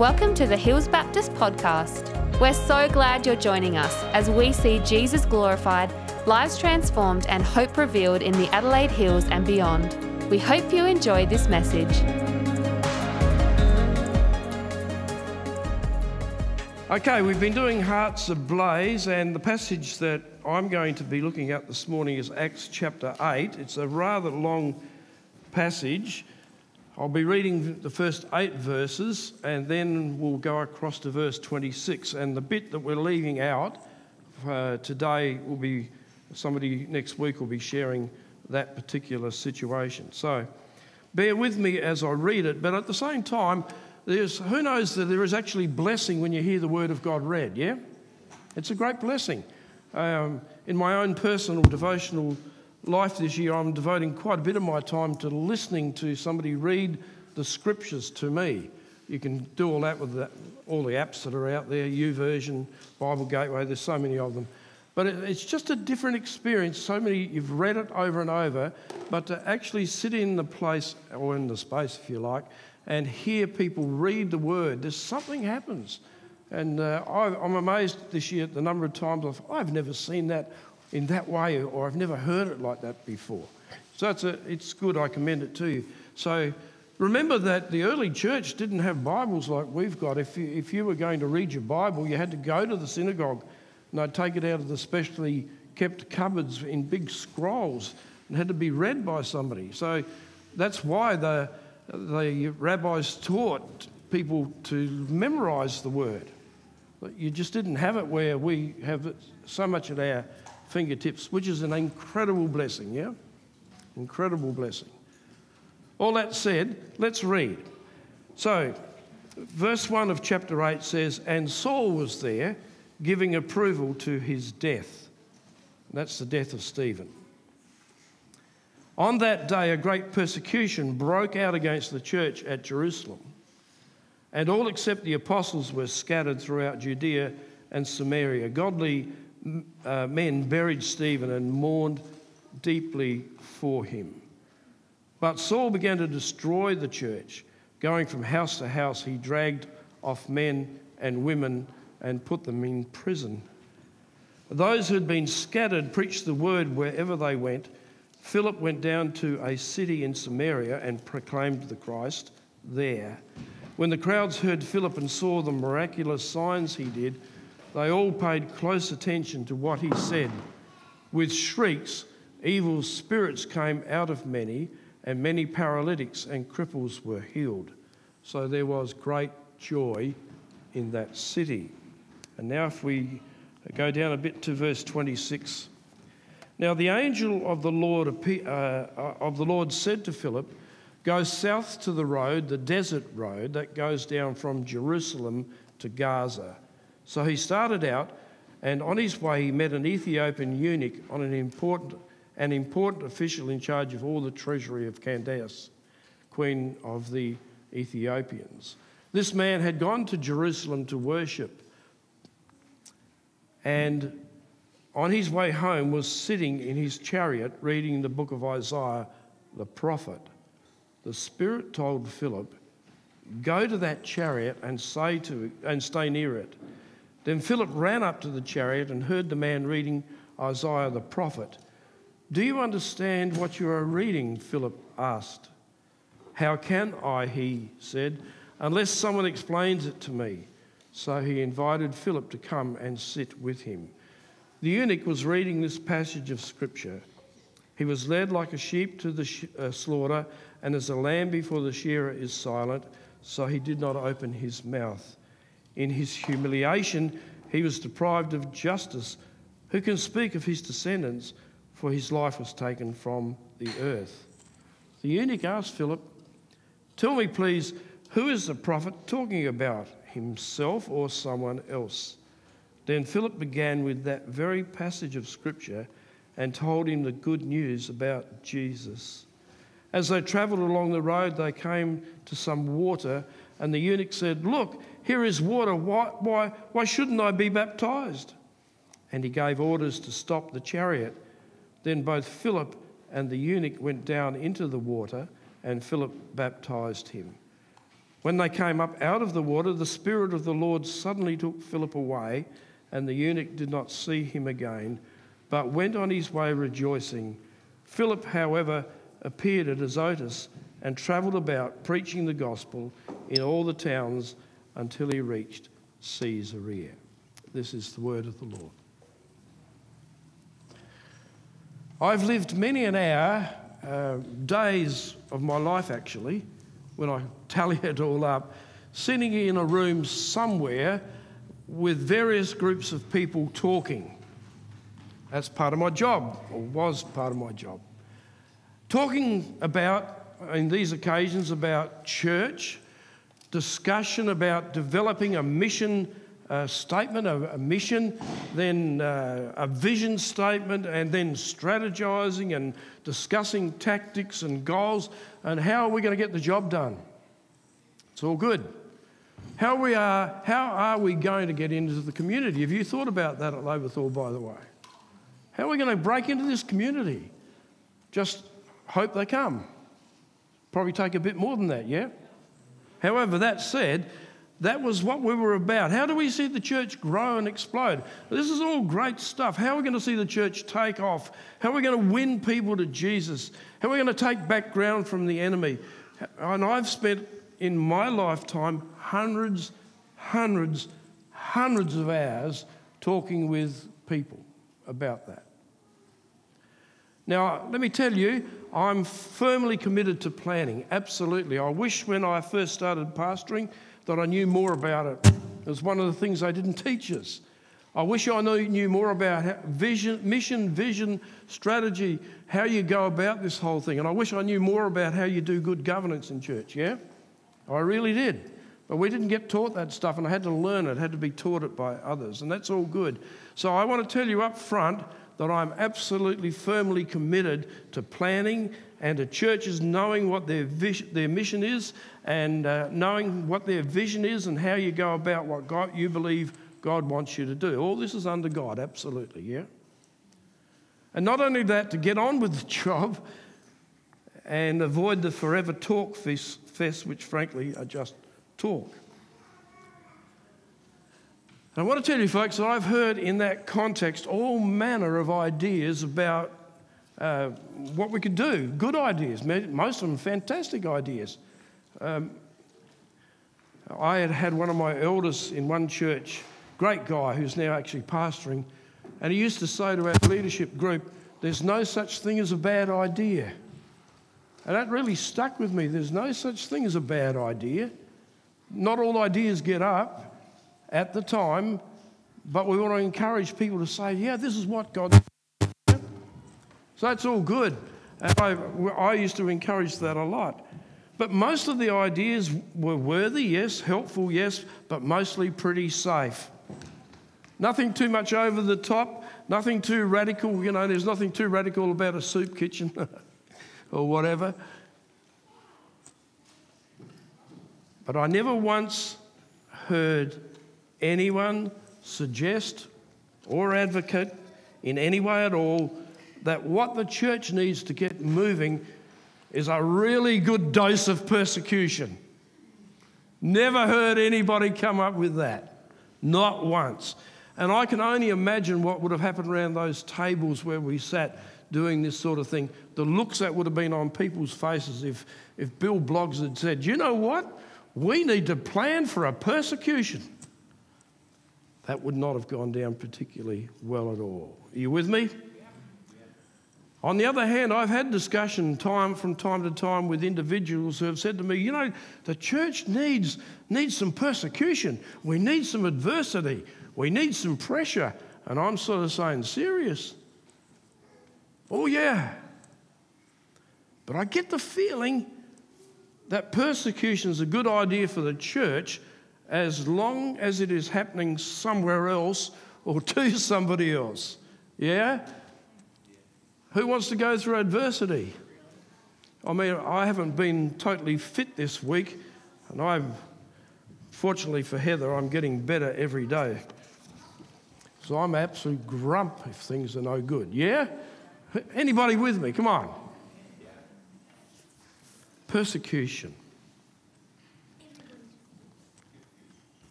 Welcome to the Hills Baptist Podcast. We're so glad you're joining us as we see Jesus glorified, lives transformed, and hope revealed in the Adelaide Hills and beyond. We hope you enjoy this message. Okay, we've been doing Hearts Ablaze, and the passage that I'm going to be looking at this morning is Acts chapter 8. It's a rather long passage. I'll be reading the first eight verses and then we'll go across to verse 26. And the bit that we're leaving out uh, today will be somebody next week will be sharing that particular situation. So bear with me as I read it, but at the same time, there's, who knows that there is actually blessing when you hear the word of God read, yeah? It's a great blessing. Um, in my own personal devotional life this year, I'm devoting quite a bit of my time to listening to somebody read the scriptures to me. You can do all that with the, all the apps that are out there, YouVersion, Bible Gateway, there's so many of them. But it, it's just a different experience. So many, you've read it over and over, but to actually sit in the place, or in the space if you like, and hear people read the word, there's something happens. And uh, I, am amazed this year at the number of times I've, I've never seen that in that way, or I've never heard it like that before. So it's, a, it's good, I commend it to you. So remember that the early church didn't have Bibles like we've got. If you, if you were going to read your Bible, you had to go to the synagogue and they'd take it out of the specially kept cupboards in big scrolls and had to be read by somebody. So that's why the, the rabbis taught people to memorize the word. You just didn't have it where we have so much at our fingertips, which is an incredible blessing, yeah? Incredible blessing. All that said, let's read. So, verse 1 of chapter 8 says, And Saul was there giving approval to his death. That's the death of Stephen. On that day, a great persecution broke out against the church at Jerusalem, and all except the apostles were scattered throughout Judea and Samaria. Godly uh, men buried Stephen and mourned deeply for him. But Saul began to destroy the church. Going from house to house, he dragged off men and women and put them in prison. Those who had been scattered preached the word wherever they went. Philip went down to a city in Samaria and proclaimed the Christ there. When the crowds heard Philip and saw the miraculous signs he did, they all paid close attention to what he said. With shrieks, evil spirits came out of many, and many paralytics and cripples were healed. So there was great joy in that city. And now, if we go down a bit to verse 26. Now, the angel of the Lord, uh, of the Lord said to Philip, Go south to the road, the desert road that goes down from Jerusalem to Gaza. So he started out, and on his way, he met an Ethiopian eunuch on an important, an important official in charge of all the treasury of Candace, queen of the Ethiopians. This man had gone to Jerusalem to worship, and on his way home was sitting in his chariot reading the book of Isaiah the prophet. The Spirit told Philip, Go to that chariot and say to and stay near it. Then Philip ran up to the chariot and heard the man reading Isaiah the prophet. Do you understand what you are reading? Philip asked. How can I, he said, unless someone explains it to me? So he invited Philip to come and sit with him. The eunuch was reading this passage of Scripture. He was led like a sheep to the sh- uh, slaughter, and as a lamb before the shearer is silent, so he did not open his mouth. In his humiliation, he was deprived of justice. Who can speak of his descendants? For his life was taken from the earth. The eunuch asked Philip, Tell me, please, who is the prophet talking about, himself or someone else? Then Philip began with that very passage of Scripture and told him the good news about Jesus. As they travelled along the road, they came to some water, and the eunuch said, Look, here is water. Why, why, why shouldn't I be baptized? And he gave orders to stop the chariot. Then both Philip and the eunuch went down into the water, and Philip baptized him. When they came up out of the water, the Spirit of the Lord suddenly took Philip away, and the eunuch did not see him again, but went on his way rejoicing. Philip, however, appeared at Azotus and travelled about preaching the gospel in all the towns until he reached Caesarea. This is the word of the Lord. I've lived many an hour, uh, days of my life actually, when I tally it all up, sitting in a room somewhere with various groups of people talking. That's part of my job, or was part of my job. Talking about, in these occasions, about church, discussion about developing a mission uh, statement, a, a, mission, then uh, a vision statement, and then strategizing and discussing tactics and goals and how are we going to get the job done. It's all good. How, we are, how are we going to get into the community? Have you thought about that at Lobethal, by the way? How are we going to break into this community? Just hope they come. Probably take a bit more than that, yeah? However, that said, that was what we were about. How do we see the church grow and explode? This is all great stuff. How are we going to see the church take off? How are we going to win people to Jesus? How are we going to take back ground from the enemy? And I've spent in my lifetime hundreds, hundreds, hundreds of hours talking with people about that. Now, let me tell you, I'm firmly committed to planning, absolutely. I wish when I first started pastoring that I knew more about it. It was one of the things they didn't teach us. I wish I knew knew more about vision, mission, vision, strategy, how you go about this whole thing. And I wish I knew more about how you do good governance in church, yeah? I really did. But we didn't get taught that stuff, and I had to learn it, had to be taught it by others, and that's all good. So I want to tell you up front that I'm absolutely firmly committed to planning and to churches knowing what their, vis- their mission is and uh, knowing what their vision is and how you go about what God, you believe God wants you to do. All this is under God, absolutely, yeah? And not only that, to get on with the job and avoid the forever talk fest, fest, which frankly are just talk. I want to tell you, folks, that I've heard in that context all manner of ideas about uh, what we could do. Good ideas, most of them fantastic ideas. Um, I had had one of my elders in one church, great guy who's now actually pastoring, and he used to say to our leadership group, There's no such thing as a bad idea. And that really stuck with me. There's no such thing as a bad idea. Not all ideas get up at the time, but we want to encourage people to say, yeah, this is what God. So that's all good. And I, I used to encourage that a lot. But most of the ideas were worthy, yes, helpful, yes, but mostly pretty safe. Nothing too much over the top, nothing too radical. You know, there's nothing too radical about a soup kitchen or whatever. But I never once heard anyone suggest or advocate in any way at all that what the church needs to get moving is a really good dose of persecution. Never heard anybody come up with that. Not once. And I can only imagine what would have happened around those tables where we sat doing this sort of thing. The looks that would have been on people's faces if, if Bill Bloggs had said, you know what? We need to plan for a persecution that would not have gone down particularly well at all. Are you with me? On the other hand, I've had discussion time from time to time with individuals who have said to me, you know, the church needs, needs some persecution. We need some adversity. We need some pressure. And I'm sort of saying, serious? Oh, yeah. But I get the feeling that persecution is a good idea for the church as long as it is happening somewhere else or to somebody else. Yeah? Who wants to go through adversity? I mean, I haven't been totally fit this week, and I'm, fortunately for Heather, I'm getting better every day. So I'm absolute grump if things are no good. Yeah? Anybody with me? Come on. Persecution.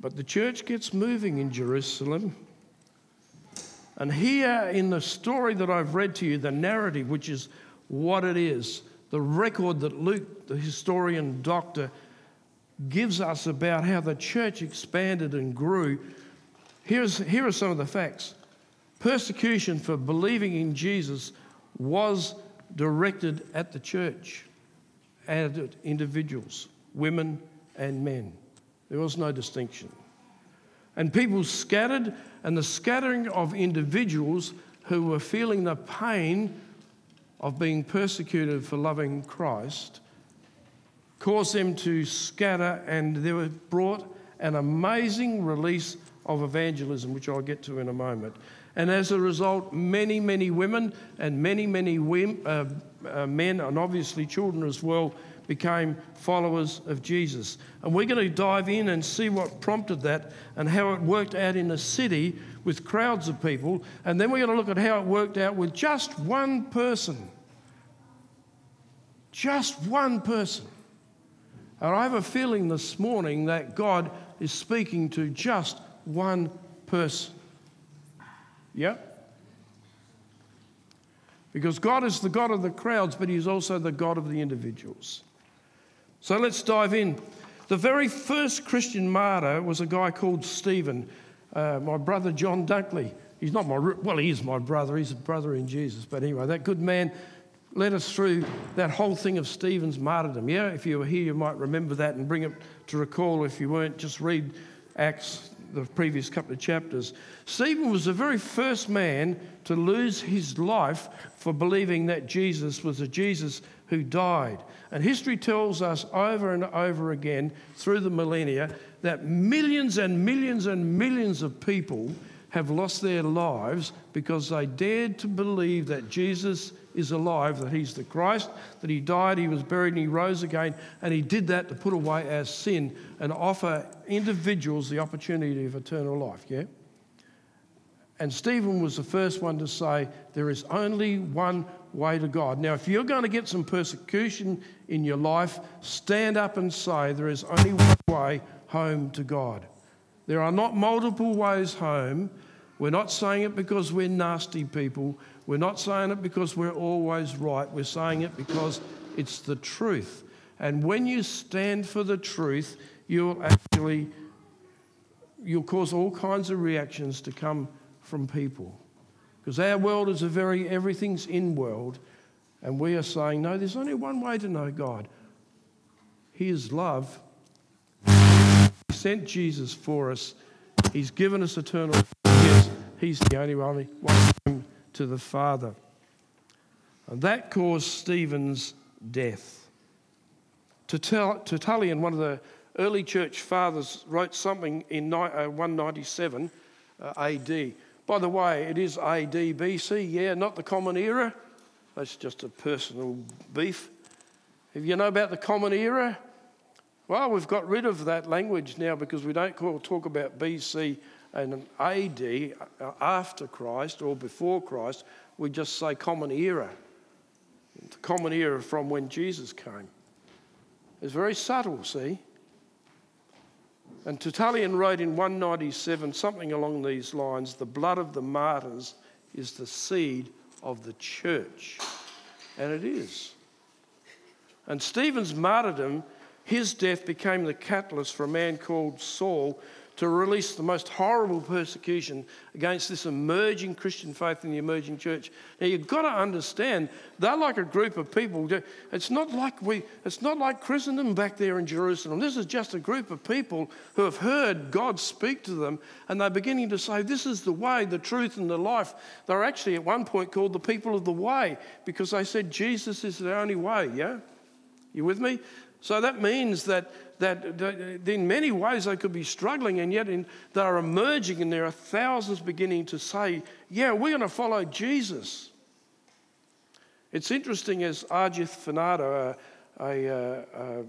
But the church gets moving in Jerusalem. And here in the story that I've read to you, the narrative, which is what it is, the record that Luke, the historian doctor, gives us about how the church expanded and grew, here's, here are some of the facts. Persecution for believing in Jesus was directed at the church, at individuals, women and men. There was no distinction. And people scattered, and the scattering of individuals who were feeling the pain of being persecuted for loving Christ caused them to scatter, and there was brought an amazing release of evangelism, which I'll get to in a moment. And as a result, many, many women and many, many women, uh, uh, men, and obviously children as well, became followers of Jesus. And we're going to dive in and see what prompted that and how it worked out in a city with crowds of people. And then we're going to look at how it worked out with just one person. Just one person. And I have a feeling this morning that God is speaking to just one person. Yep. Because God is the God of the crowds, but He's also the God of the individuals. So let's dive in. The very first Christian martyr was a guy called Stephen, uh, my brother John Dunkley. He's not my, well, he is my brother. He's a brother in Jesus. But anyway, that good man led us through that whole thing of Stephen's martyrdom. Yeah, if you were here, you might remember that and bring it to recall. If you weren't, just read Acts, the previous couple of chapters. Stephen was the very first man to lose his life for believing that Jesus was a Jesus who died. And history tells us over and over again through the millennia that millions and millions and millions of people have lost their lives because they dared to believe that Jesus is alive, that he's the Christ, that he died, he was buried, and he rose again. And he did that to put away our sin and offer individuals the opportunity of eternal life. Yeah? And Stephen was the first one to say, There is only one way to God. Now, if you're going to get some persecution in your life, stand up and say, There is only one way home to God. There are not multiple ways home. We're not saying it because we're nasty people. We're not saying it because we're always right. We're saying it because it's the truth. And when you stand for the truth, you'll actually you'll cause all kinds of reactions to come from people. Because our world is a very everything's in world, and we are saying, no, there's only one way to know God. He is love. He sent Jesus for us. He's given us eternal yes, He's the only one, to the Father. And that caused Stephen's death. Tertullian, one of the early church fathers, wrote something in 197 uh, AD by the way, it is AD BC, yeah, not the Common Era. That's just a personal beef. If you know about the Common Era, well, we've got rid of that language now because we don't call, talk about BC and AD uh, after Christ or before Christ. We just say Common Era. The Common Era from when Jesus came. It's very subtle, see? And Tertullian wrote in 197 something along these lines the blood of the martyrs is the seed of the church. And it is. And Stephen's martyrdom, his death became the catalyst for a man called Saul to release the most horrible persecution against this emerging Christian faith in the emerging church. Now you've got to understand they're like a group of people. It's not like we. It's not like Christendom back there in Jerusalem. This is just a group of people who have heard God speak to them, and they're beginning to say, "This is the way, the truth, and the life." They're actually at one point called the people of the way because they said Jesus is the only way. Yeah, you with me? So that means that that, in many ways they could be struggling, and yet in, they're emerging, and there are thousands beginning to say, Yeah, we're going to follow Jesus. It's interesting as Ajith Fernando, a, a, a,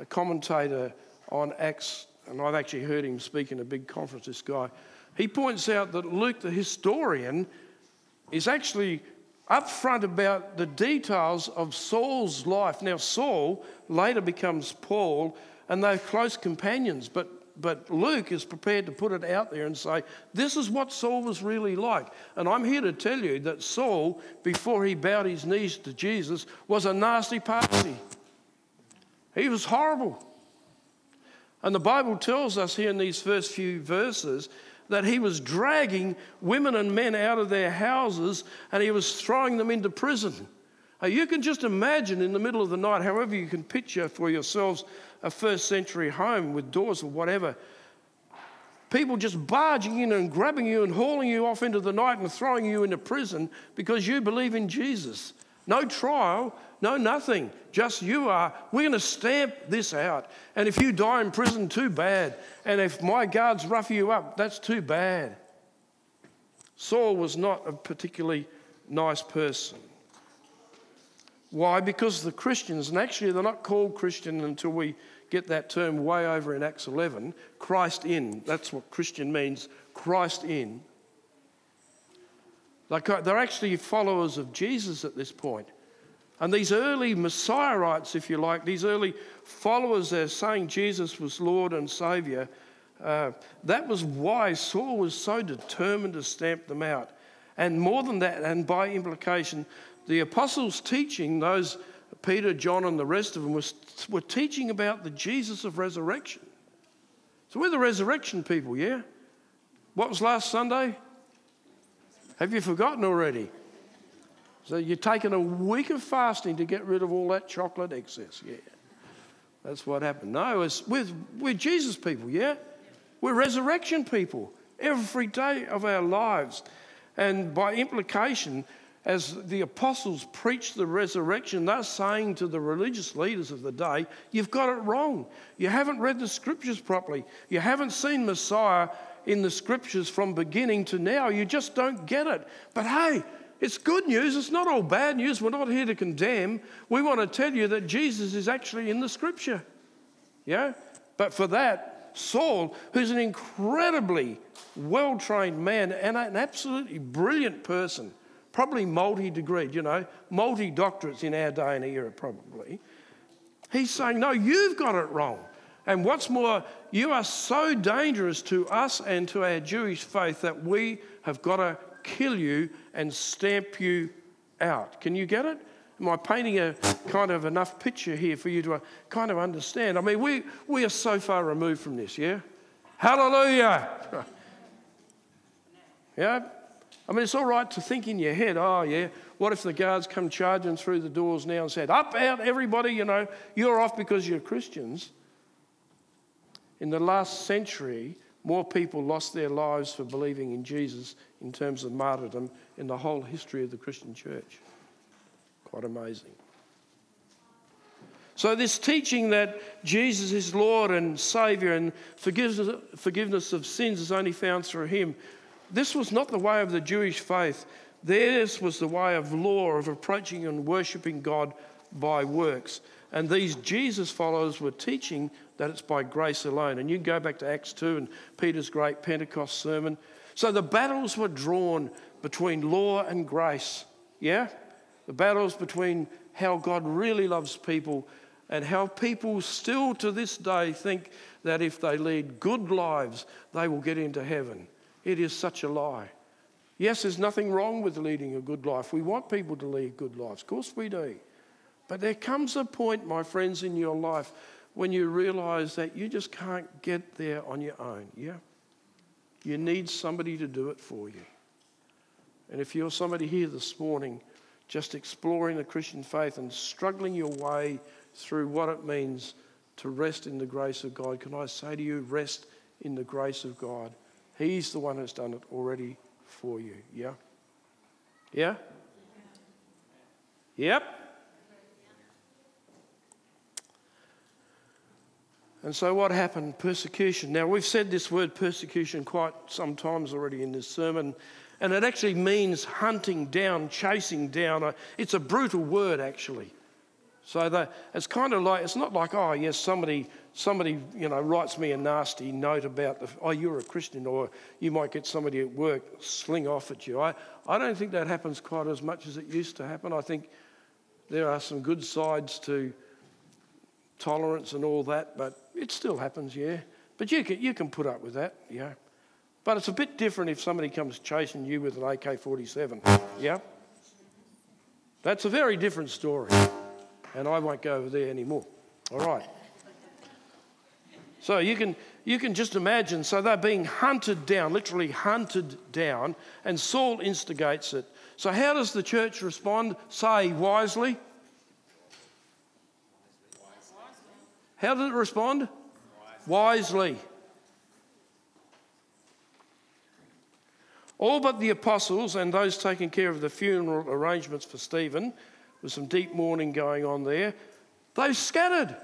a commentator on Acts, and I've actually heard him speak in a big conference, this guy, he points out that Luke, the historian, is actually upfront about the details of Saul's life. Now, Saul later becomes Paul, and they're close companions, but but Luke is prepared to put it out there and say, this is what Saul was really like. And I'm here to tell you that Saul, before he bowed his knees to Jesus, was a nasty party. He was horrible. And the Bible tells us here in these first few verses that he was dragging women and men out of their houses and he was throwing them into prison. Now, you can just imagine in the middle of the night, however you can picture for yourselves a first century home with doors or whatever, people just barging in and grabbing you and hauling you off into the night and throwing you into prison because you believe in Jesus. No trial, no nothing. Just you are. We're going to stamp this out. And if you die in prison, too bad. And if my guards rough you up, that's too bad. Saul was not a particularly nice person. Why? Because the Christians, and actually they're not called Christian until we get that term way over in Acts 11 Christ in. That's what Christian means Christ in. They're actually followers of Jesus at this point. And these early Messiahites, if you like, these early followers, they're saying Jesus was Lord and Saviour. Uh, that was why Saul was so determined to stamp them out. And more than that, and by implication, the apostles' teaching, those Peter, John, and the rest of them, was, were teaching about the Jesus of resurrection. So we're the resurrection people, yeah? What was last Sunday? Have you forgotten already? So you're taking a week of fasting to get rid of all that chocolate excess. Yeah. That's what happened. No, it's, we're, we're Jesus people, yeah? We're resurrection people every day of our lives. And by implication, as the apostles preached the resurrection, they're saying to the religious leaders of the day, You've got it wrong. You haven't read the scriptures properly. You haven't seen Messiah in the scriptures from beginning to now. You just don't get it. But hey, it's good news. It's not all bad news. We're not here to condemn. We want to tell you that Jesus is actually in the scripture. Yeah? But for that, Saul, who's an incredibly well trained man and an absolutely brilliant person, probably multi degreed, you know, multi doctorates in our day and era, probably, he's saying, No, you've got it wrong. And what's more, you are so dangerous to us and to our Jewish faith that we have got to kill you and stamp you out. Can you get it? Am I painting a kind of enough picture here for you to uh, kind of understand? I mean, we, we are so far removed from this, yeah? Hallelujah! yeah? I mean, it's all right to think in your head, oh, yeah, what if the guards come charging through the doors now and said, up, out, everybody, you know, you're off because you're Christians. In the last century, more people lost their lives for believing in Jesus in terms of martyrdom in the whole history of the Christian church. Quite amazing. So, this teaching that Jesus is Lord and Saviour and forgiveness, forgiveness of sins is only found through Him, this was not the way of the Jewish faith. Theirs was the way of law, of approaching and worshipping God by works. And these Jesus followers were teaching that it's by grace alone. And you go back to Acts 2 and Peter's great Pentecost sermon. So the battles were drawn between law and grace. Yeah? The battles between how God really loves people and how people still to this day think that if they lead good lives, they will get into heaven. It is such a lie. Yes, there's nothing wrong with leading a good life. We want people to lead good lives. Of course, we do. But there comes a point, my friends, in your life when you realize that you just can't get there on your own. Yeah? You need somebody to do it for you. And if you're somebody here this morning just exploring the Christian faith and struggling your way through what it means to rest in the grace of God, can I say to you, rest in the grace of God? He's the one who's done it already for you. Yeah? Yeah? Yep. And so, what happened? Persecution. Now, we've said this word persecution quite some times already in this sermon, and it actually means hunting down, chasing down. Uh, it's a brutal word, actually. So that it's kind of like it's not like oh yes somebody somebody you know writes me a nasty note about the oh you're a Christian or you might get somebody at work sling off at you. I I don't think that happens quite as much as it used to happen. I think there are some good sides to tolerance and all that, but it still happens, yeah. But you can, you can put up with that, yeah. But it's a bit different if somebody comes chasing you with an AK 47, yeah? That's a very different story. And I won't go over there anymore. All right. So you can, you can just imagine. So they're being hunted down, literally hunted down, and Saul instigates it. So, how does the church respond? Say wisely. How did it respond? Wisely. All but the apostles and those taking care of the funeral arrangements for Stephen, with some deep mourning going on there, they scattered.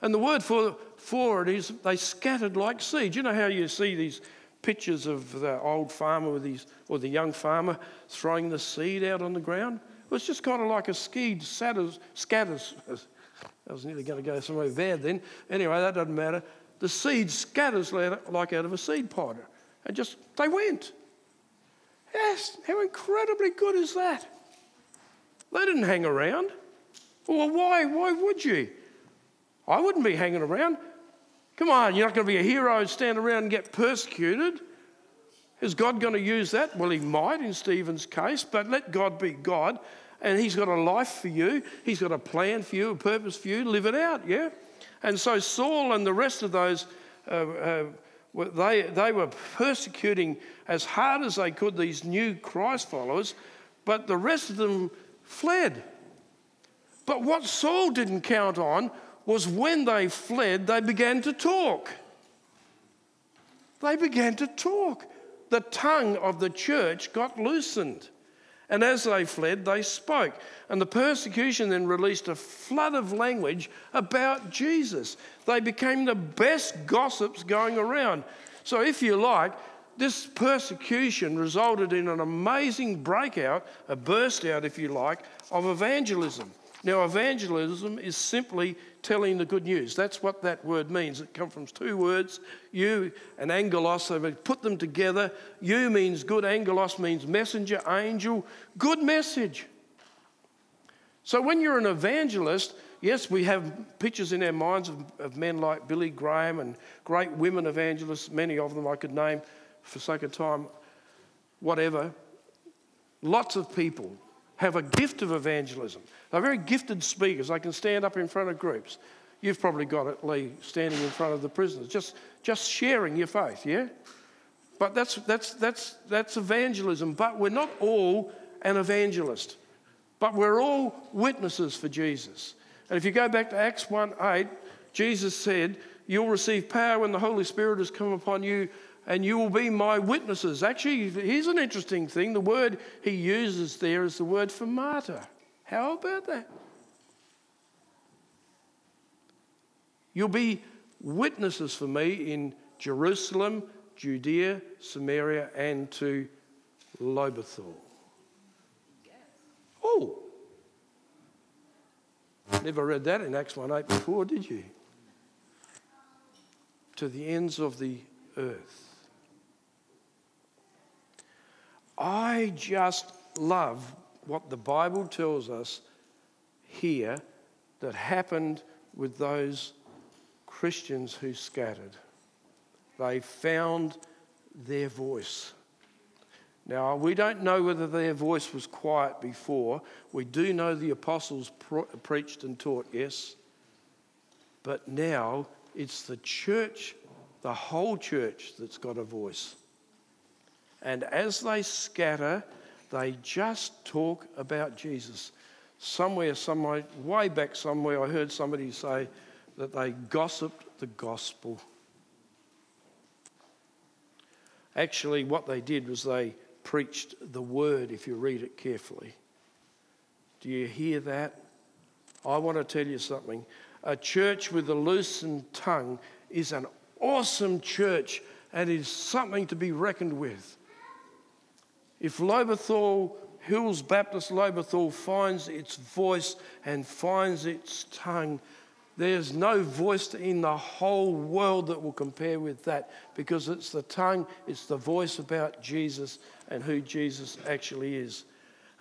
And the word for, for it is they scattered like seeds. You know how you see these pictures of the old farmer with his, or the young farmer throwing the seed out on the ground? It was just kind of like a seed scatters. scatters. I was nearly going to go somewhere bad then. Anyway, that doesn't matter. The seed scatters like out of a seed pod. And just, they went. Yes, how incredibly good is that? They didn't hang around. Well, why? Why would you? I wouldn't be hanging around. Come on, you're not going to be a hero and stand around and get persecuted. Is God going to use that? Well, He might in Stephen's case, but let God be God. And He's got a life for you, He's got a plan for you, a purpose for you. Live it out, yeah? And so Saul and the rest of those uh, uh, they, they were persecuting as hard as they could these new Christ followers, but the rest of them fled. But what Saul didn't count on was when they fled, they began to talk. They began to talk. The tongue of the church got loosened. And as they fled, they spoke. And the persecution then released a flood of language about Jesus. They became the best gossips going around. So, if you like, this persecution resulted in an amazing breakout, a burst out, if you like, of evangelism. Now, evangelism is simply telling the good news. That's what that word means. It comes from two words, you and angelos. So we put them together. You means good, angelos means messenger, angel, good message. So when you're an evangelist, yes, we have pictures in our minds of, of men like Billy Graham and great women evangelists, many of them I could name for sake of time, whatever. Lots of people have a gift of evangelism. They're very gifted speakers. They can stand up in front of groups. You've probably got it, Lee, standing in front of the prisoners, just, just sharing your faith, yeah? But that's, that's, that's, that's evangelism. But we're not all an evangelist, but we're all witnesses for Jesus. And if you go back to Acts 1 8, Jesus said, You'll receive power when the Holy Spirit has come upon you, and you will be my witnesses. Actually, here's an interesting thing. The word he uses there is the word for martyr. How about that? You'll be witnesses for me in Jerusalem, Judea, Samaria, and to Lobethal. Oh, never read that in Acts 1 8 before, did you? To the ends of the earth. I just love what the Bible tells us here that happened with those Christians who scattered. They found their voice. Now, we don't know whether their voice was quiet before. We do know the apostles pro- preached and taught, yes. But now it's the church, the whole church, that's got a voice. And as they scatter, they just talk about Jesus. Somewhere, somewhere, way back somewhere, I heard somebody say that they gossiped the gospel. Actually, what they did was they preached the word, if you read it carefully. Do you hear that? I want to tell you something. A church with a loosened tongue is an awesome church and is something to be reckoned with. If Lobethal, Hills Baptist Lobethal, finds its voice and finds its tongue, there's no voice in the whole world that will compare with that because it's the tongue, it's the voice about Jesus and who Jesus actually is.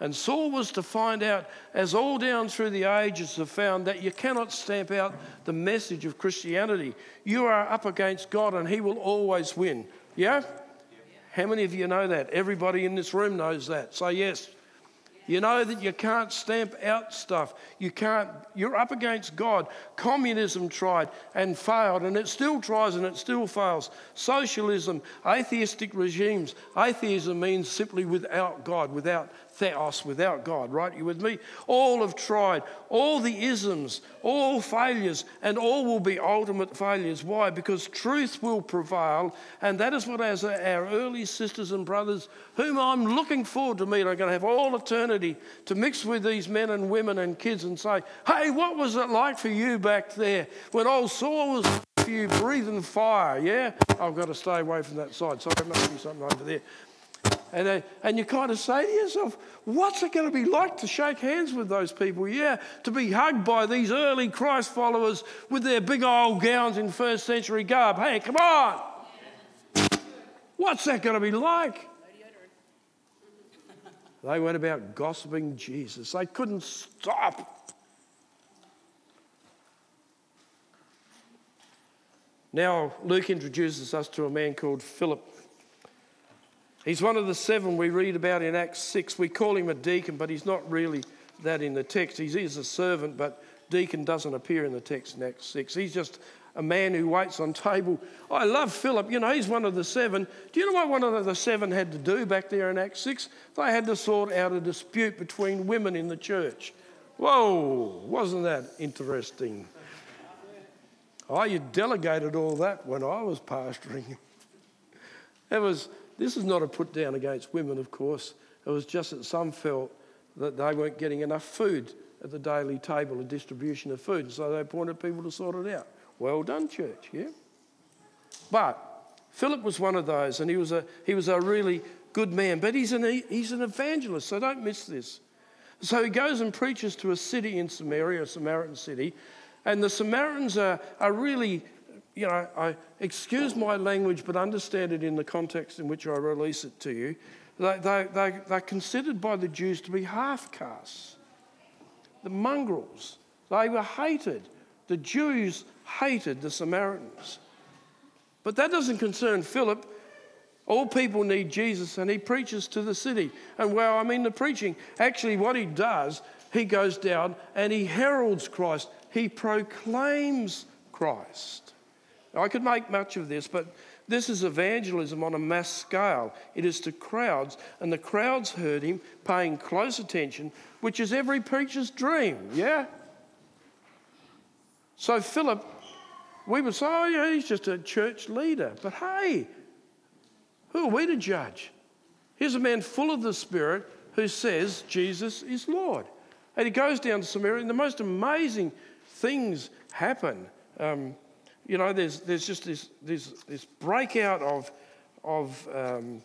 And Saul was to find out, as all down through the ages have found, that you cannot stamp out the message of Christianity. You are up against God and He will always win. Yeah? How many of you know that? Everybody in this room knows that. Say yes. You know that you can't stamp out stuff. You can't, you're up against God. Communism tried and failed, and it still tries and it still fails. Socialism, atheistic regimes. Atheism means simply without God, without theos, without God, right? You with me? All have tried, all the isms, all failures, and all will be ultimate failures. Why? Because truth will prevail, and that is what, as our early sisters and brothers, whom I'm looking forward to meet, are going to have all eternity to mix with these men and women and kids and say, hey, what was it like for you back there when old Saul was you breathing fire, yeah? I've got to stay away from that side. Sorry, there must be something over there. And, uh, and you kind of say to yourself, what's it going to be like to shake hands with those people? Yeah, to be hugged by these early Christ followers with their big old gowns in first century garb. Hey, come on. What's that going to be like? They went about gossiping Jesus. They couldn't stop. Now, Luke introduces us to a man called Philip. He's one of the seven we read about in Acts 6. We call him a deacon, but he's not really that in the text. He is a servant, but deacon doesn't appear in the text in Acts 6. He's just a man who waits on table. I love Philip. You know, he's one of the seven. Do you know what one of the seven had to do back there in Acts 6? They had to sort out a dispute between women in the church. Whoa, wasn't that interesting? Oh, you delegated all that when I was pastoring. It was this is not a put down against women, of course. It was just that some felt that they weren't getting enough food at the daily table, a distribution of food. So they appointed people to sort it out. Well done, church, yeah? But Philip was one of those, and he was a, he was a really good man. But he's an, he's an evangelist, so don't miss this. So he goes and preaches to a city in Samaria, a Samaritan city, and the Samaritans are, are really you know, I excuse my language, but understand it in the context in which I release it to you. They, they, they, they're considered by the Jews to be half castes, the mongrels. They were hated. The Jews hated the Samaritans. But that doesn't concern Philip. All people need Jesus, and he preaches to the city. And well, I mean, the preaching, actually, what he does, he goes down and he heralds Christ, he proclaims Christ. Now, I could make much of this, but this is evangelism on a mass scale. It is to crowds, and the crowds heard him paying close attention, which is every preacher's dream, yeah? So, Philip, we would say, oh, yeah, he's just a church leader. But hey, who are we to judge? Here's a man full of the Spirit who says Jesus is Lord. And he goes down to Samaria, and the most amazing things happen. Um, you know, there's, there's just this, this, this breakout of, of, um,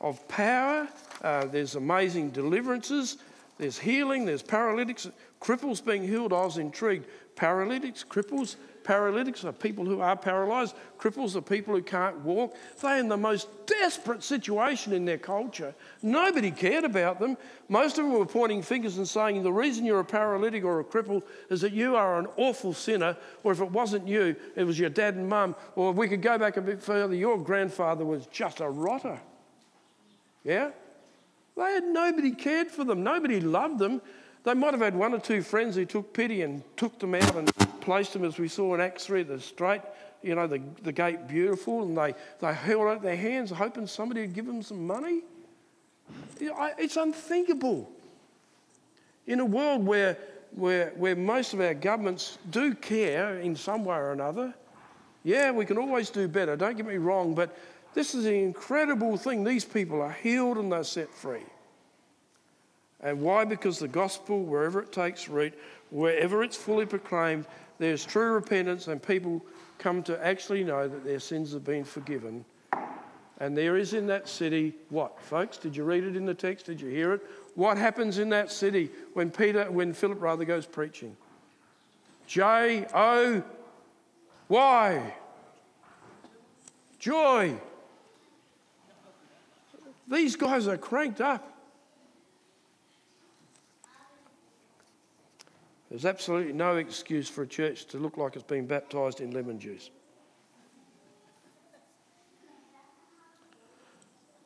of power. Uh, there's amazing deliverances. There's healing. There's paralytics, cripples being healed. I was intrigued. Paralytics, cripples, paralytics are people who are paralyzed. Cripples are people who can't walk. They're in the most desperate situation in their culture. Nobody cared about them. Most of them were pointing fingers and saying, The reason you're a paralytic or a cripple is that you are an awful sinner, or if it wasn't you, it was your dad and mum, or if we could go back a bit further, your grandfather was just a rotter. Yeah? They had nobody cared for them, nobody loved them. They might have had one or two friends who took pity and took them out and placed them, as we saw in Acts 3, the straight, you know, the, the gate beautiful, and they, they held out their hands hoping somebody would give them some money. It's unthinkable. In a world where, where, where most of our governments do care in some way or another, yeah, we can always do better, don't get me wrong, but this is an incredible thing. These people are healed and they're set free. And why? Because the gospel, wherever it takes root, wherever it's fully proclaimed, there's true repentance and people come to actually know that their sins have been forgiven. And there is in that city what, folks? Did you read it in the text? Did you hear it? What happens in that city when Peter, when Philip rather goes preaching? J O Y. Joy. These guys are cranked up. There's absolutely no excuse for a church to look like it's been baptised in lemon juice.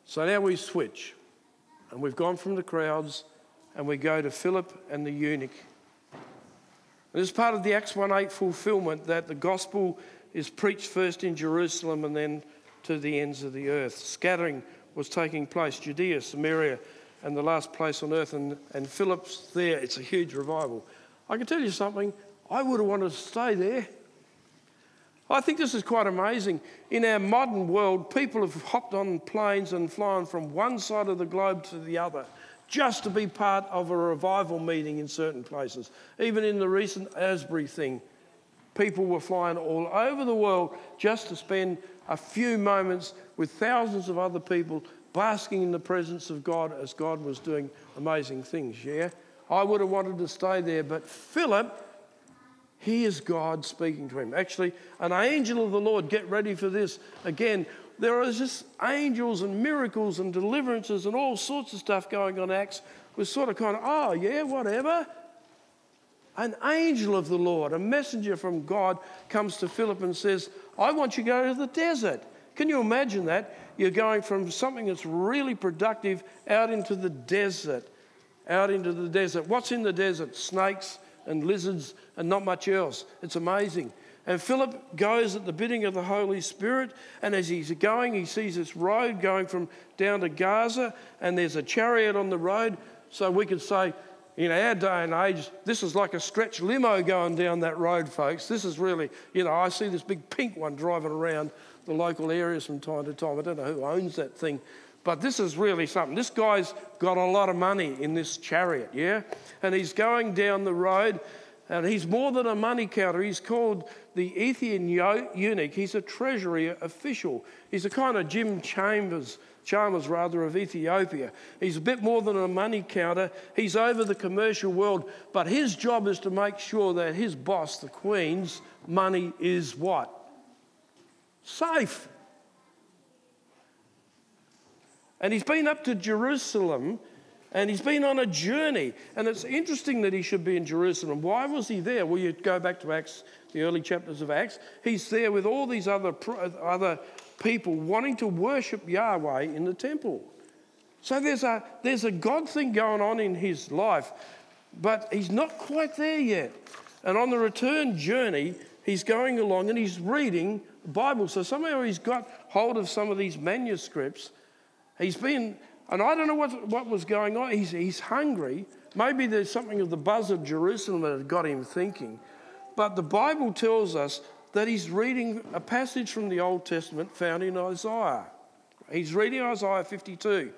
So now we switch, and we've gone from the crowds and we go to Philip and the eunuch. And is part of the Acts 1 8 fulfillment that the gospel is preached first in Jerusalem and then to the ends of the earth. Scattering was taking place Judea, Samaria, and the last place on earth. And, and Philip's there. It's a huge revival. I can tell you something, I would have wanted to stay there. I think this is quite amazing. In our modern world, people have hopped on planes and flown from one side of the globe to the other just to be part of a revival meeting in certain places. Even in the recent Asbury thing, people were flying all over the world just to spend a few moments with thousands of other people basking in the presence of God as God was doing amazing things. Yeah? I would have wanted to stay there, but Philip, he is God speaking to him. Actually, an angel of the Lord, get ready for this. Again, there are just angels and miracles and deliverances and all sorts of stuff going on Acts. Was sort of kind of, oh, yeah, whatever. An angel of the Lord, a messenger from God, comes to Philip and says, I want you to go to the desert. Can you imagine that? You're going from something that's really productive out into the desert. Out into the desert. What's in the desert? Snakes and lizards and not much else. It's amazing. And Philip goes at the bidding of the Holy Spirit. And as he's going, he sees this road going from down to Gaza, and there's a chariot on the road. So we could say, in our day and age, this is like a stretch limo going down that road, folks. This is really, you know, I see this big pink one driving around the local areas from time to time. I don't know who owns that thing, but this is really something. This guy's got a lot of money in this chariot, yeah? And he's going down the road, and he's more than a money counter. He's called the Ethiopian eunuch. He's a treasury official. He's a kind of Jim Chambers, Chalmers rather, of Ethiopia. He's a bit more than a money counter. He's over the commercial world, but his job is to make sure that his boss, the Queen's money, is what? Safe. And he's been up to Jerusalem and he's been on a journey. And it's interesting that he should be in Jerusalem. Why was he there? Well, you go back to Acts, the early chapters of Acts. He's there with all these other, other people wanting to worship Yahweh in the temple. So there's a, there's a God thing going on in his life, but he's not quite there yet. And on the return journey, he's going along and he's reading the Bible. So somehow he's got hold of some of these manuscripts. He's been, and I don't know what, what was going on. He's, he's hungry. Maybe there's something of the buzz of Jerusalem that had got him thinking. But the Bible tells us that he's reading a passage from the Old Testament found in Isaiah. He's reading Isaiah 52.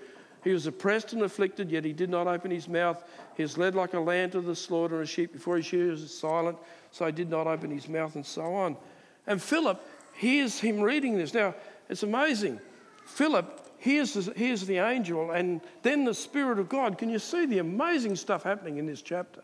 He was oppressed and afflicted, yet he did not open his mouth. He was led like a lamb to the slaughter, and a sheep before his shears is silent, so he did not open his mouth, and so on. And Philip hears him reading this. Now, it's amazing. Philip hears, hears the angel and then the Spirit of God. Can you see the amazing stuff happening in this chapter?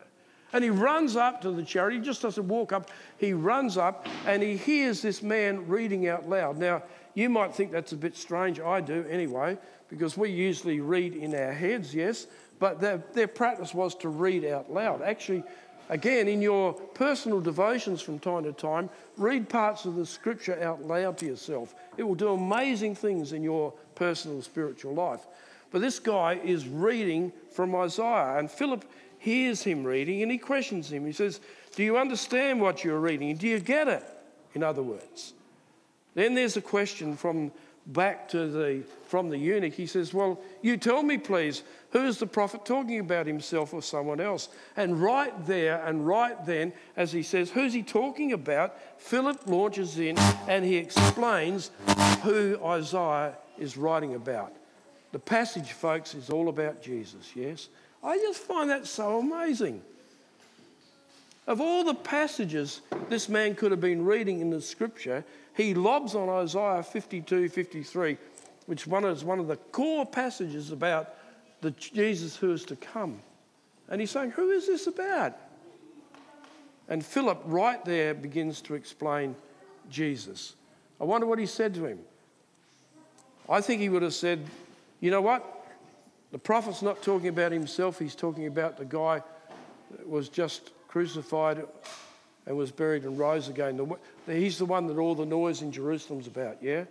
And he runs up to the chariot. He just doesn't walk up. He runs up and he hears this man reading out loud. Now, you might think that's a bit strange. I do anyway, because we usually read in our heads, yes, but their, their practice was to read out loud. Actually, Again, in your personal devotions from time to time, read parts of the scripture out loud to yourself. It will do amazing things in your personal spiritual life. But this guy is reading from Isaiah, and Philip hears him reading and he questions him. He says, Do you understand what you're reading? Do you get it? In other words. Then there's a question from back to the from the eunuch. He says, Well, you tell me, please, who is the prophet talking about himself or someone else? And right there and right then, as he says, who's he talking about? Philip launches in and he explains who Isaiah is writing about. The passage, folks, is all about Jesus, yes? I just find that so amazing. Of all the passages this man could have been reading in the scripture, he lobs on Isaiah 52 53, which one is one of the core passages about the Jesus who is to come. And he's saying, Who is this about? And Philip, right there, begins to explain Jesus. I wonder what he said to him. I think he would have said, You know what? The prophet's not talking about himself, he's talking about the guy that was just crucified and was buried and rose again. He's the one that all the noise in Jerusalem's about, yeah?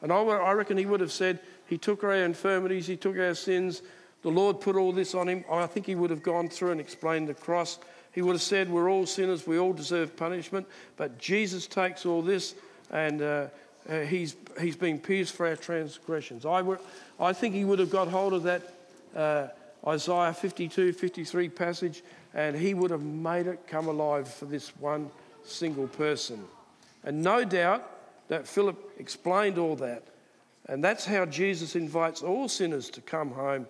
And I reckon he would have said, He took our infirmities, He took our sins. The Lord put all this on Him. I think He would have gone through and explained the cross. He would have said, We're all sinners, we all deserve punishment, but Jesus takes all this and uh, uh, he's, he's been pierced for our transgressions. I, were, I think He would have got hold of that uh, Isaiah 52, 53 passage and He would have made it come alive for this one single person. And no doubt that Philip explained all that. And that's how Jesus invites all sinners to come home,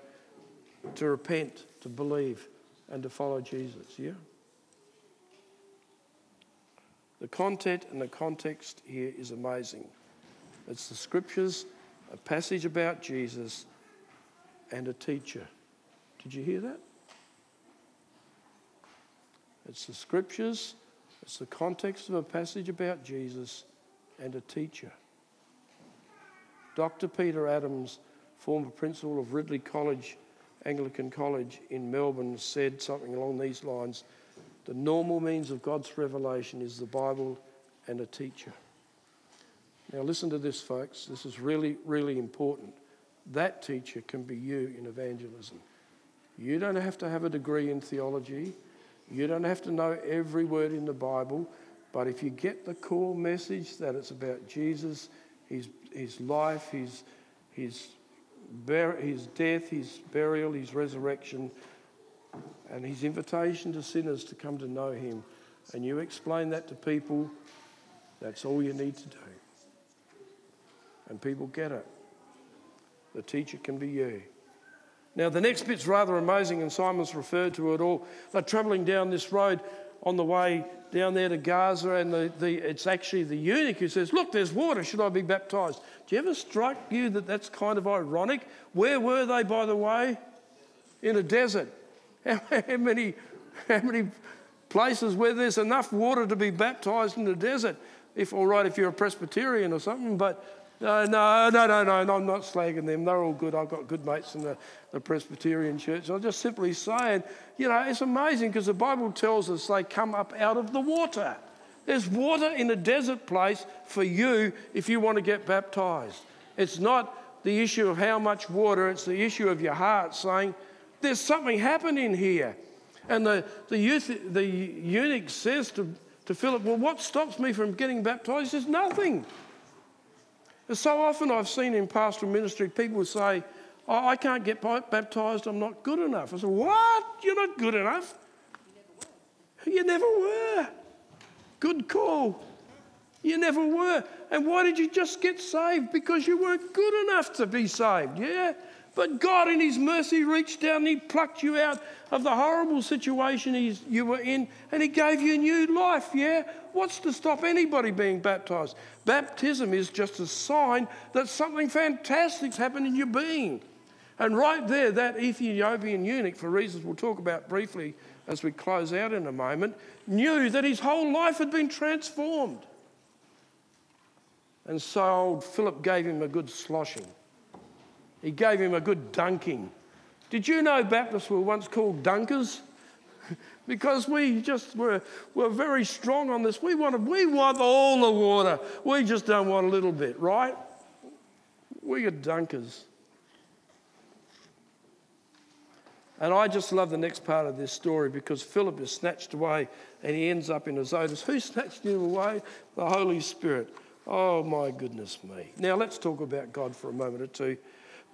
to repent, to believe, and to follow Jesus. Yeah? The content and the context here is amazing. It's the scriptures, a passage about Jesus, and a teacher. Did you hear that? It's the scriptures, it's the context of a passage about Jesus, and a teacher. Dr. Peter Adams, former principal of Ridley College, Anglican College in Melbourne, said something along these lines The normal means of God's revelation is the Bible and a teacher. Now, listen to this, folks. This is really, really important. That teacher can be you in evangelism. You don't have to have a degree in theology. You don't have to know every word in the Bible. But if you get the core message that it's about Jesus, his, his life, his, his, bur- his death, his burial, his resurrection, and his invitation to sinners to come to know him, and you explain that to people, that's all you need to do. And people get it. The teacher can be you. Now, the next bit's rather amazing, and Simon's referred to it all. They're travelling down this road on the way down there to Gaza, and the, the, it's actually the eunuch who says, Look, there's water, should I be baptized? Do you ever strike you that that's kind of ironic? Where were they, by the way? In a desert. How, how many, how many places where there's enough water to be baptized in the desert? If, all right, if you're a Presbyterian or something, but no, no, no, no, no, I'm not slagging them. They're all good. I've got good mates in the, the Presbyterian church. I'm just simply saying, you know, it's amazing because the Bible tells us they come up out of the water. There's water in a desert place for you if you want to get baptized. It's not the issue of how much water, it's the issue of your heart saying, there's something happening here. And the, the, youth, the eunuch says to, to Philip, Well, what stops me from getting baptized? He says, Nothing. So often I've seen in pastoral ministry people say, oh, I can't get baptized, I'm not good enough. I said, What? You're not good enough? You never were. You never were. Good call. You never were. And why did you just get saved? Because you weren't good enough to be saved, yeah? But God, in His mercy, reached down and He plucked you out of the horrible situation you were in and He gave you a new life, yeah? What's to stop anybody being baptized? Baptism is just a sign that something fantastic's happened in your being. And right there, that Ethiopian eunuch, for reasons we'll talk about briefly as we close out in a moment, knew that his whole life had been transformed. And so old Philip gave him a good sloshing. He gave him a good dunking. Did you know Baptists were once called dunkers? because we just were, were very strong on this. We, wanted, we want all the water. We just don't want a little bit, right? We are dunkers. And I just love the next part of this story because Philip is snatched away and he ends up in Azotus. Who snatched him away? The Holy Spirit. Oh my goodness me. Now let's talk about God for a moment or two.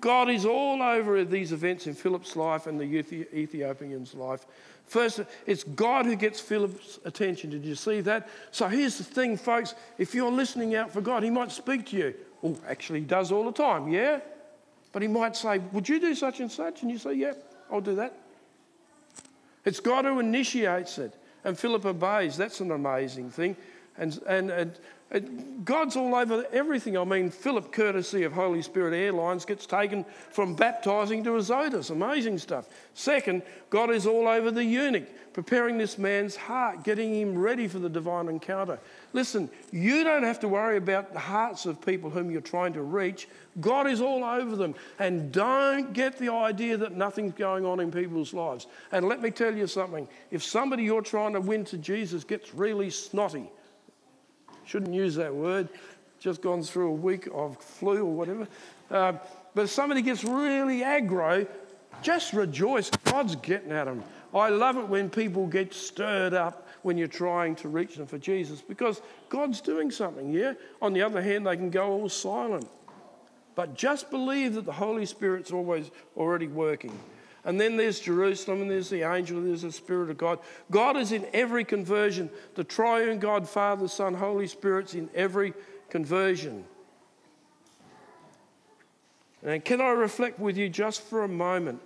God is all over these events in Philip's life and the Ethiopian's life. First, it's God who gets Philip's attention. Did you see that? So here's the thing, folks. If you're listening out for God, He might speak to you. Oh, actually, He does all the time, yeah? But He might say, Would you do such and such? And you say, Yeah, I'll do that. It's God who initiates it. And Philip obeys. That's an amazing thing. And, and, and, and God's all over everything. I mean, Philip, courtesy of Holy Spirit Airlines, gets taken from baptizing to Azotus. Amazing stuff. Second, God is all over the eunuch, preparing this man's heart, getting him ready for the divine encounter. Listen, you don't have to worry about the hearts of people whom you're trying to reach. God is all over them. And don't get the idea that nothing's going on in people's lives. And let me tell you something if somebody you're trying to win to Jesus gets really snotty, shouldn't use that word, just gone through a week of flu or whatever. Uh, but if somebody gets really aggro, just rejoice. God's getting at them. I love it when people get stirred up when you're trying to reach them for Jesus because God's doing something, yeah? On the other hand, they can go all silent. But just believe that the Holy Spirit's always already working. And then there's Jerusalem, and there's the angel, and there's the Spirit of God. God is in every conversion. The triune God, Father, Son, Holy Spirit's in every conversion. And can I reflect with you just for a moment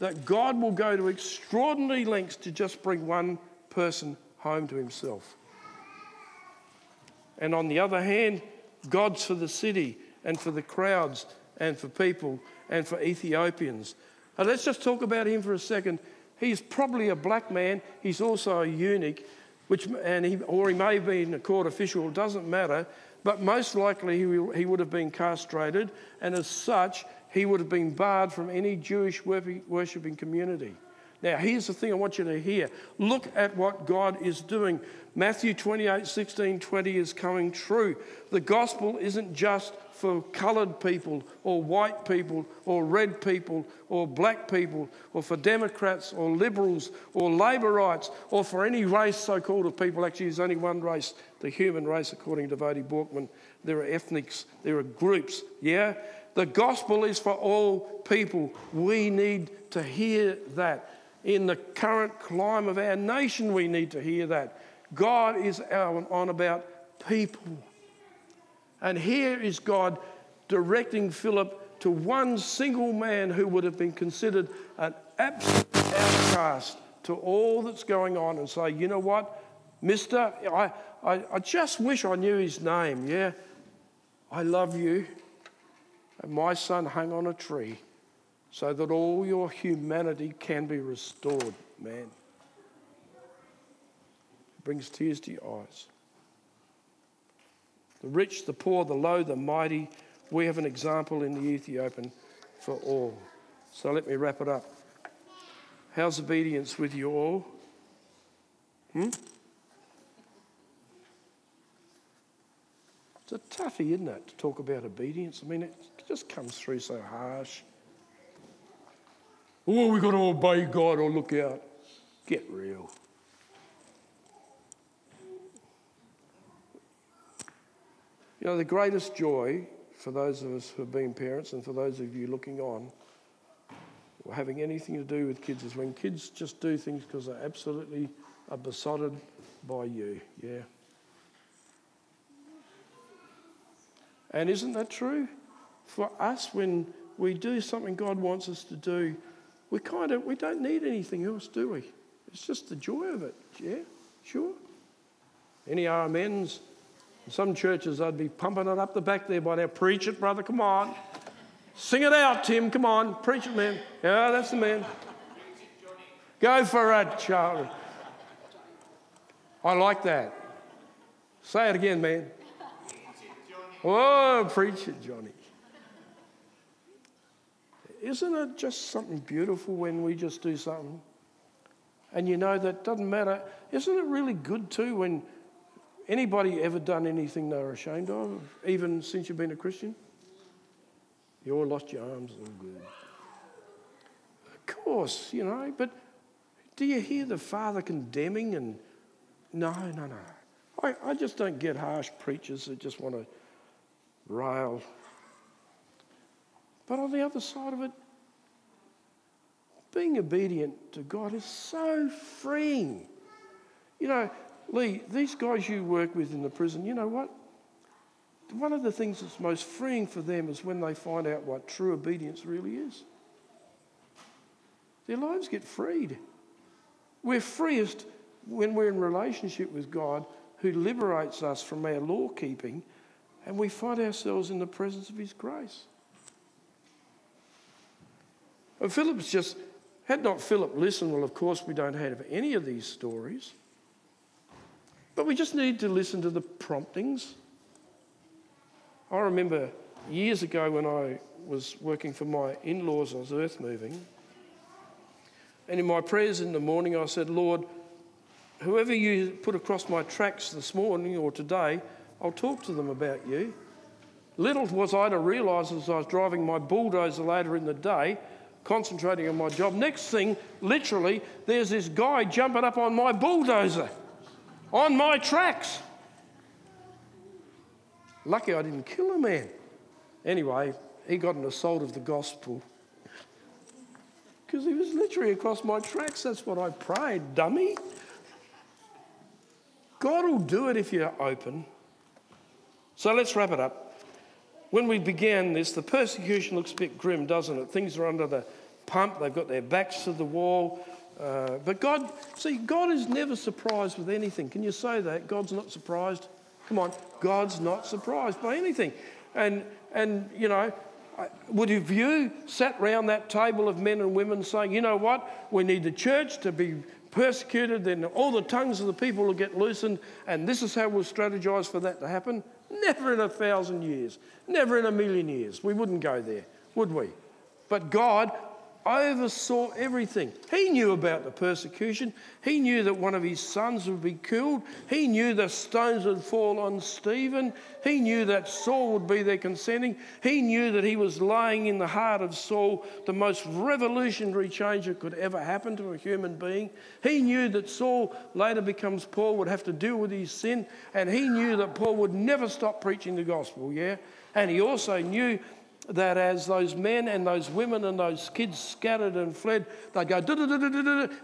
that God will go to extraordinary lengths to just bring one person home to himself? And on the other hand, God's for the city and for the crowds and for people and for Ethiopians. And let's just talk about him for a second. He's probably a black man. He's also a eunuch, which, and he, or he may have been a court official, doesn't matter. But most likely he, he would have been castrated, and as such, he would have been barred from any Jewish worshipping community. Now, here's the thing I want you to hear. Look at what God is doing. Matthew 28 16, 20 is coming true. The gospel isn't just for coloured people or white people or red people or black people or for Democrats or liberals or Laborites or for any race so called of people. Actually, there's only one race, the human race, according to Voddie Baucham. There are ethnics, there are groups, yeah? The gospel is for all people. We need to hear that. In the current climate of our nation, we need to hear that. God is on about people. And here is God directing Philip to one single man who would have been considered an absolute outcast to all that's going on and say, you know what, mister, I, I, I just wish I knew his name, yeah? I love you. And my son hung on a tree so that all your humanity can be restored, man. It brings tears to your eyes the rich, the poor, the low, the mighty. We have an example in the Ethiopian for all. So let me wrap it up. How's obedience with you all? Hmm? It's a toughie, isn't it, to talk about obedience? I mean, it just comes through so harsh. Oh, we've got to obey God or look out. Get real. You know, the greatest joy for those of us who have been parents and for those of you looking on or having anything to do with kids is when kids just do things because they're absolutely are besotted by you. Yeah. And isn't that true? For us, when we do something God wants us to do, we kind of we don't need anything else, do we? It's just the joy of it. Yeah, sure. Any amens? some churches, I'd be pumping it up the back there by now. Preach it, brother, come on. Sing it out, Tim, come on. Preach it, man. Yeah, that's the man. Go for it, Charlie. I like that. Say it again, man. Oh, preach it, Johnny. Isn't it just something beautiful when we just do something? And you know that doesn't matter. Isn't it really good too when Anybody ever done anything they're ashamed of, even since you've been a Christian? You all lost your arms, all good. Of course, you know, but do you hear the Father condemning and no, no, no. I, I just don't get harsh preachers that just want to rail. But on the other side of it, being obedient to God is so freeing. You know, Lee, these guys you work with in the prison, you know what? One of the things that's most freeing for them is when they find out what true obedience really is. Their lives get freed. We're freest when we're in relationship with God, who liberates us from our law keeping, and we find ourselves in the presence of His grace. And Philip's just, had not Philip listened, well, of course, we don't have any of these stories. But we just need to listen to the promptings. I remember years ago when I was working for my in laws, I was earth moving. And in my prayers in the morning, I said, Lord, whoever you put across my tracks this morning or today, I'll talk to them about you. Little was I to realise as I was driving my bulldozer later in the day, concentrating on my job. Next thing, literally, there's this guy jumping up on my bulldozer, on my tracks. Lucky I didn't kill a man. Anyway, he got an assault of the gospel because he was literally across my tracks. That's what I prayed, dummy. God will do it if you're open. So let's wrap it up. When we began this, the persecution looks a bit grim, doesn't it? Things are under the pump, they've got their backs to the wall. Uh, but God, see, God is never surprised with anything. Can you say that? God's not surprised. Come on, God's not surprised by anything. And, and you know, would have you sat round that table of men and women saying, you know what, we need the church to be persecuted, then all the tongues of the people will get loosened, and this is how we'll strategize for that to happen? Never in a thousand years, never in a million years. We wouldn't go there, would we? But God oversaw everything. He knew about the persecution. He knew that one of his sons would be killed. He knew the stones would fall on Stephen. He knew that Saul would be there consenting. He knew that he was laying in the heart of Saul the most revolutionary change that could ever happen to a human being. He knew that Saul later becomes Paul, would have to deal with his sin. And he knew that Paul would never stop preaching the gospel, yeah? And he also knew that as those men and those women and those kids scattered and fled, they'd go,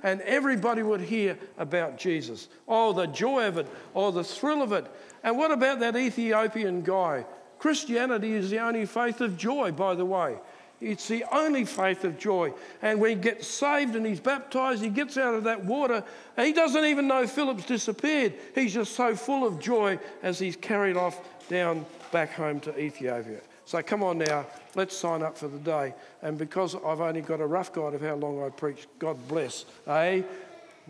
and everybody would hear about Jesus. Oh, the joy of it, oh, the thrill of it. And what about that Ethiopian guy? Christianity is the only faith of joy, by the way. It's the only faith of joy. And when he gets saved and he's baptized, he gets out of that water. And he doesn't even know Philip's disappeared. He's just so full of joy as he's carried off down back home to Ethiopia. So come on now, let's sign up for the day. And because I've only got a rough guide of how long I preach, God bless. Eh?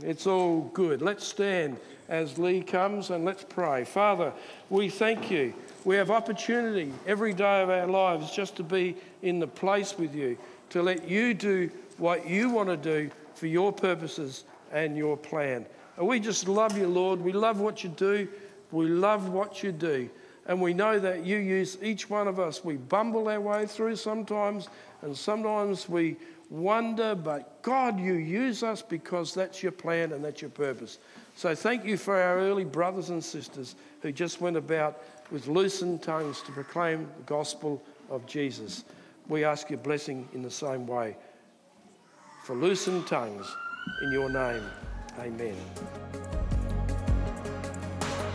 It's all good. Let's stand as Lee comes and let's pray. Father, we thank you. We have opportunity every day of our lives just to be in the place with you, to let you do what you want to do for your purposes and your plan. And we just love you, Lord. We love what you do. We love what you do. And we know that you use each one of us. We bumble our way through sometimes, and sometimes we wonder, but God, you use us because that's your plan and that's your purpose. So thank you for our early brothers and sisters who just went about with loosened tongues to proclaim the gospel of Jesus. We ask your blessing in the same way. For loosened tongues, in your name, amen.